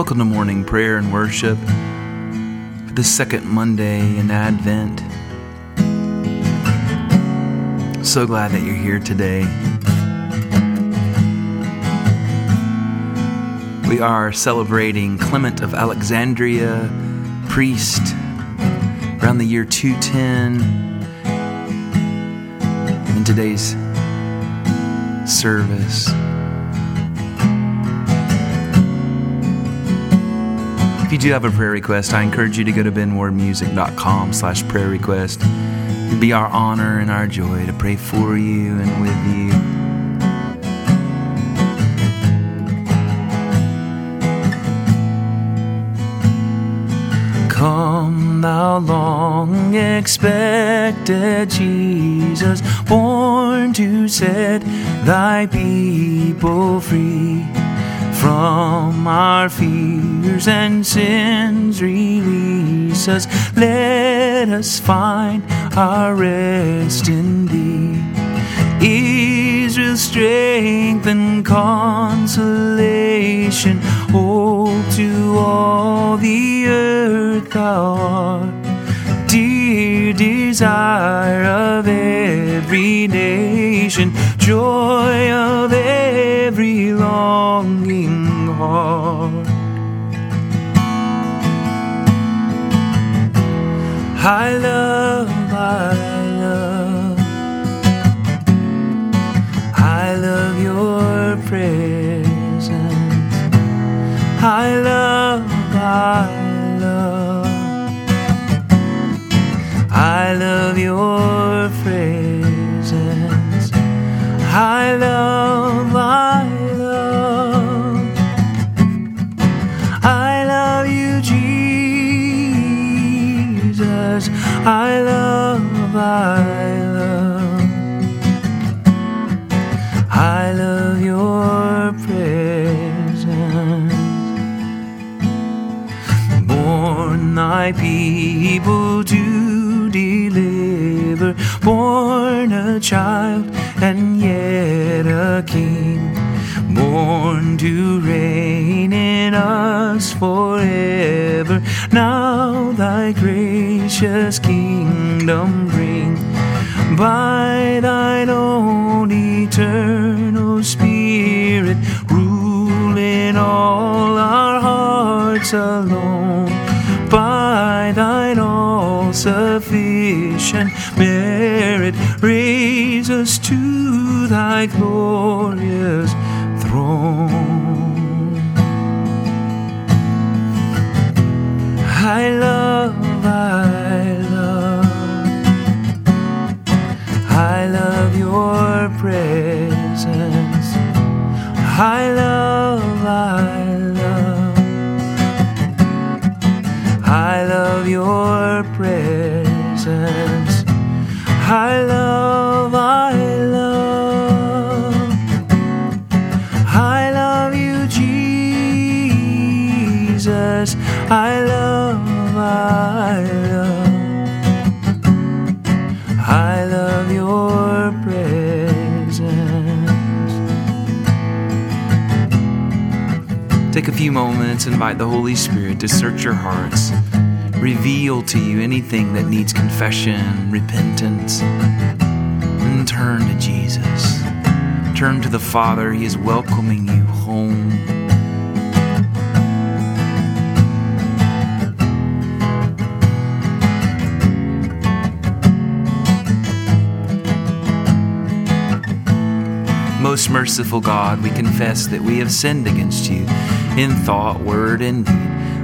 Welcome to morning prayer and worship for the second Monday in Advent. So glad that you're here today. We are celebrating Clement of Alexandria, priest, around the year 210. In today's service. If you do have a prayer request, I encourage you to go to benwardmusic.com slash prayer request. It'd be our honor and our joy to pray for you and with you. Come, thou long expected Jesus, born to set thy people free from our fears and sins. Release us, let us find our rest in thee. Israel's strength and consolation, hope to all the earth thou art. Dear desire of every nation, joy of every longing heart. I love, I love, I love your presence. I love, I love, I love, I love your presence. Born thy people to deliver, born a child and yet a king, born to reign in us forever. Now thy gracious kingdom bring by thine own eternal spirit, rule in all our hearts alone. By thine all sufficient merit, raise us to thy glorious throne. I love, I presence. I love, I love, I love you, Jesus. I love, I love, I love your presence. Take a few moments, invite the Holy Spirit to search your hearts, reveal to you anything that needs confession, repentance, and turn to Jesus. Turn to the Father, He is welcoming you home. Most merciful God, we confess that we have sinned against you in thought, word, and deed,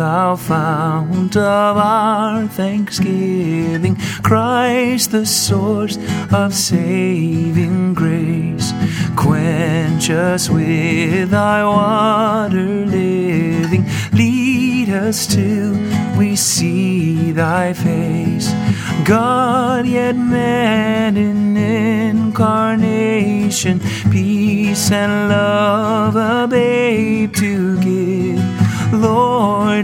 Thou fount of our thanksgiving, Christ, the source of saving grace. Quench us with thy water living, lead us till we see thy face. God, yet man in incarnation, peace and love, a babe to give. Lord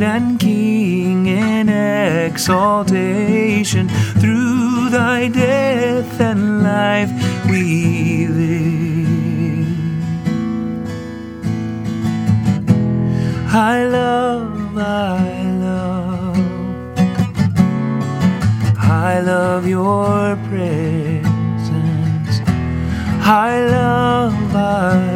and King in exaltation, through thy death and life we live. I love, I love, I love your presence. I love, I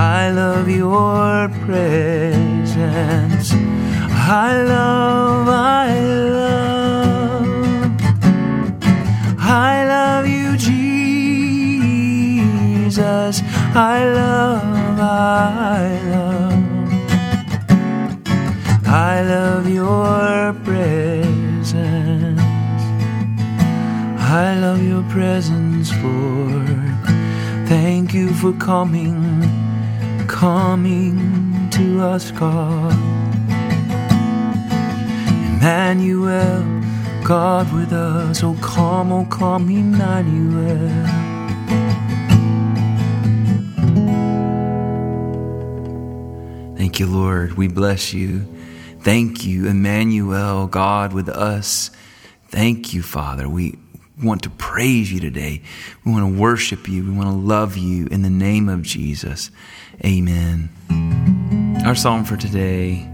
I love your presence. I love, I love, I love you, Jesus. I love, I love, I love your presence. I love your presence, Lord. Thank you for coming, coming to us, God. Emmanuel, God with us. Oh, come, oh, come, Emmanuel. Thank you, Lord. We bless you. Thank you, Emmanuel, God with us. Thank you, Father. We want to praise you today. We want to worship you. We want to love you in the name of Jesus. Amen. Our psalm for today,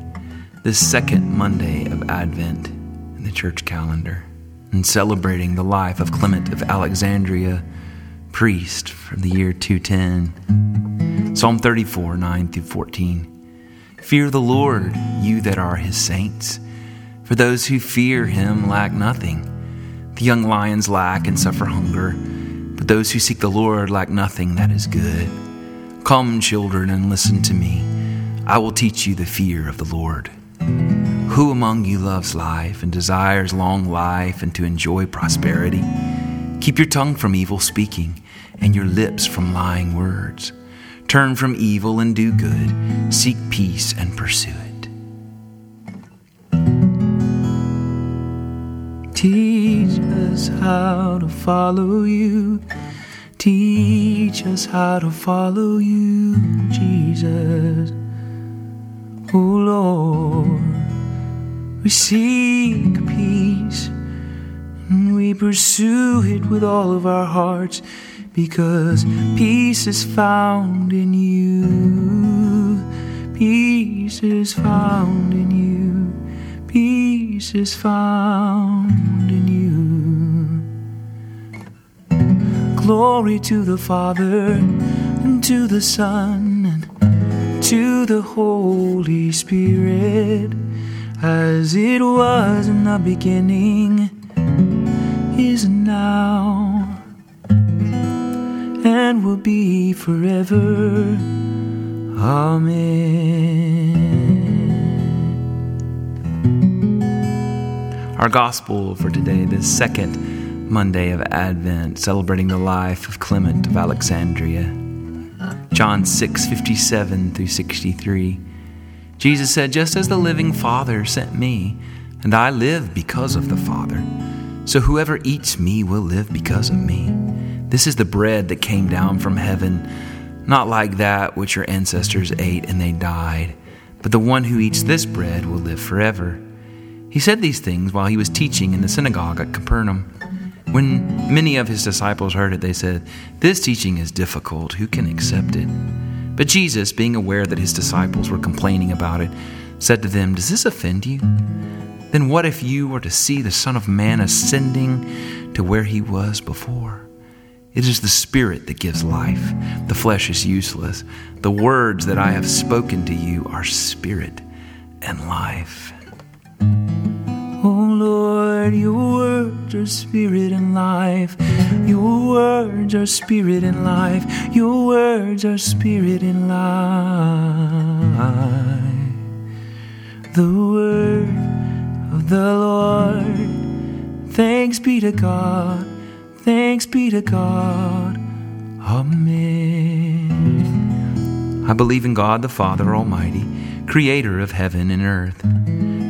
the second Monday of Advent in the church calendar, and celebrating the life of Clement of Alexandria, priest from the year 210. Psalm 34, 9 through 14. Fear the Lord, you that are his saints. For those who fear him lack nothing. The young lions lack and suffer hunger, but those who seek the Lord lack nothing that is good. Come, children, and listen to me. I will teach you the fear of the Lord. Who among you loves life and desires long life and to enjoy prosperity? Keep your tongue from evil speaking and your lips from lying words. Turn from evil and do good. Seek peace and pursue it. Teach us how to follow you. Teach us how to follow you, Jesus. Oh Lord, we seek peace and we pursue it with all of our hearts because peace is found in you. Peace is found in you. Peace is found in you. Glory to the Father and to the Son and to the Holy Spirit, as it was in the beginning, is now and will be forever. Amen. Our gospel for today, the second Monday of Advent, celebrating the life of Clement of Alexandria. John 6 57 through 63. Jesus said, Just as the living Father sent me, and I live because of the Father, so whoever eats me will live because of me. This is the bread that came down from heaven, not like that which your ancestors ate and they died, but the one who eats this bread will live forever. He said these things while he was teaching in the synagogue at Capernaum. When many of his disciples heard it, they said, This teaching is difficult. Who can accept it? But Jesus, being aware that his disciples were complaining about it, said to them, Does this offend you? Then what if you were to see the Son of Man ascending to where he was before? It is the Spirit that gives life. The flesh is useless. The words that I have spoken to you are spirit and life. Oh Lord, your words are spirit and life. Your words are spirit and life. Your words are spirit and life. The word of the Lord. Thanks be to God. Thanks be to God. Amen. I believe in God the Father Almighty, creator of heaven and earth.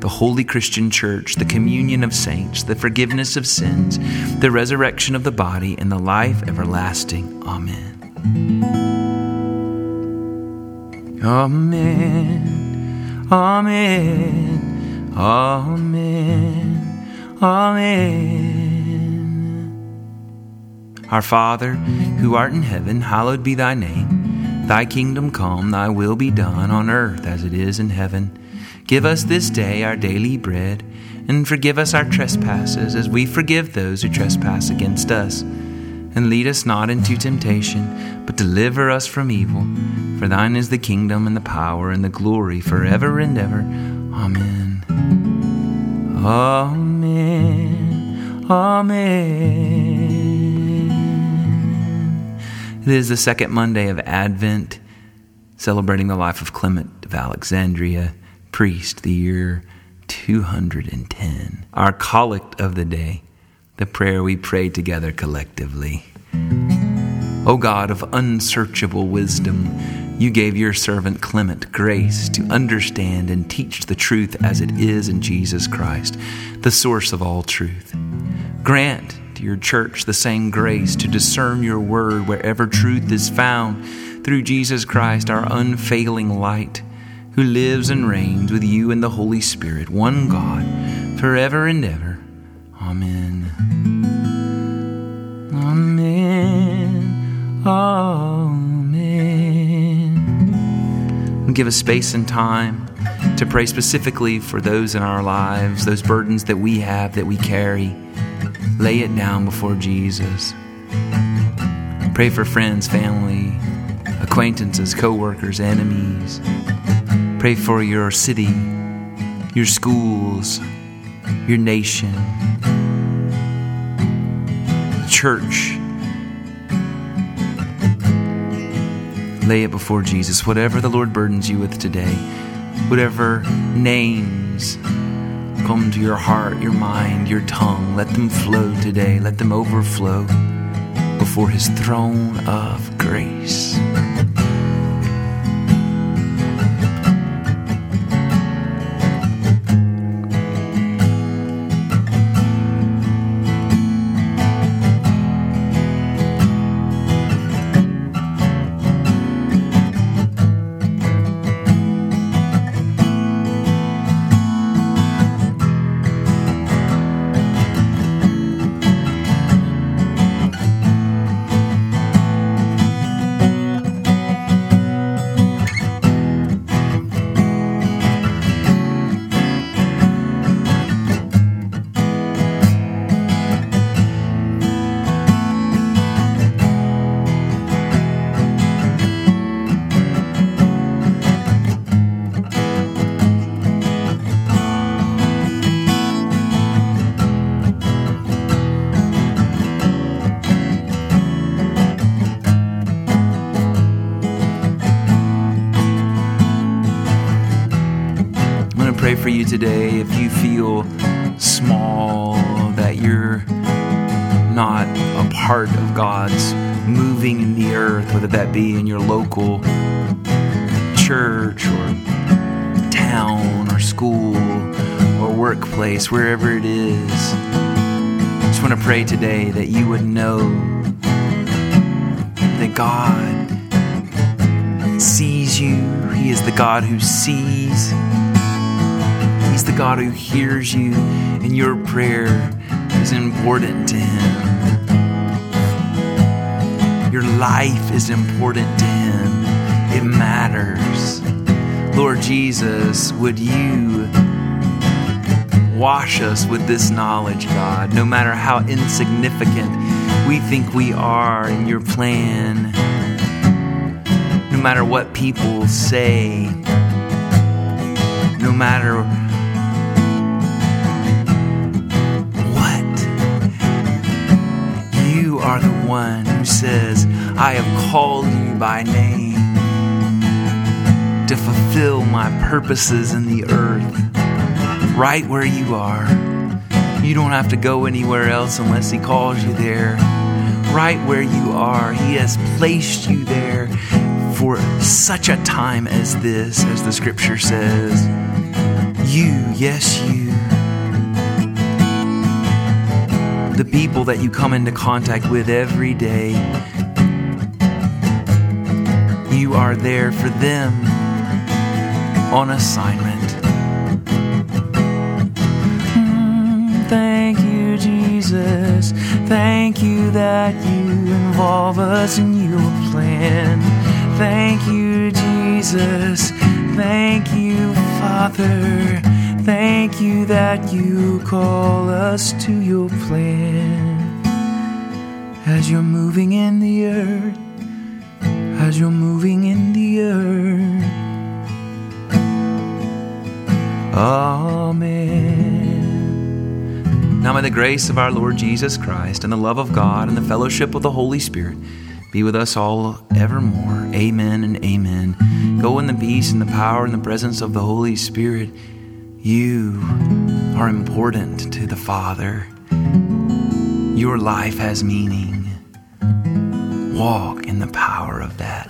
the holy Christian church, the communion of saints, the forgiveness of sins, the resurrection of the body, and the life everlasting. Amen. Amen. Amen. Amen. Amen. Our Father, who art in heaven, hallowed be thy name. Thy kingdom come, thy will be done on earth as it is in heaven. Give us this day our daily bread, and forgive us our trespasses as we forgive those who trespass against us. And lead us not into temptation, but deliver us from evil. For thine is the kingdom and the power and the glory forever and ever. Amen. Amen. Amen. It is the second Monday of Advent, celebrating the life of Clement of Alexandria, priest, the year 210. Our collect of the day, the prayer we pray together collectively. O God of unsearchable wisdom, you gave your servant Clement grace to understand and teach the truth as it is in Jesus Christ, the source of all truth. Grant to your church the same grace to discern your word wherever truth is found through Jesus Christ, our unfailing light, who lives and reigns with you in the Holy Spirit, one God, forever and ever. Amen. Amen. Amen. Give us space and time to pray specifically for those in our lives, those burdens that we have, that we carry Lay it down before Jesus. Pray for friends, family, acquaintances, co-workers, enemies. Pray for your city, your schools, your nation, church. Lay it before Jesus. Whatever the Lord burdens you with today, whatever names come to your heart, your mind, your tongue. Let them flow today. Let them overflow before His throne of grace. Today if you feel small, that you're not a part of God's moving in the earth, whether that be in your local church or town or school or workplace, wherever it is. I just want to pray today that you would know that God sees you. He is the God who sees. He's the God who hears you, and your prayer is important to Him. Your life is important to Him, it matters. Lord Jesus, would you wash us with this knowledge, God, no matter how insignificant we think we are in your plan, no matter what people say no matter are the one who says, I have called you by name to fulfill my purposes in the earth, right where you are. You don't have to go anywhere else unless He calls you there. Right where you are, He has placed you there for such a time as this, as the scripture says. You, yes, you. The people that you come into contact with every day, you are there for them on assignment. Mm, thank you, Jesus. Thank you that you involve us in your plan. Thank you, Jesus. Thank you, Father. Thank you that you call us to your plan. As you're moving in the earth, as you're moving in the earth. Amen. Now may the grace of our Lord Jesus Christ and the love of God and the fellowship of the Holy Spirit be with us all evermore. Amen and amen. Go in the peace and the power and the presence of the Holy Spirit. You are important to the Father. Your life has meaning. Walk in the power of that.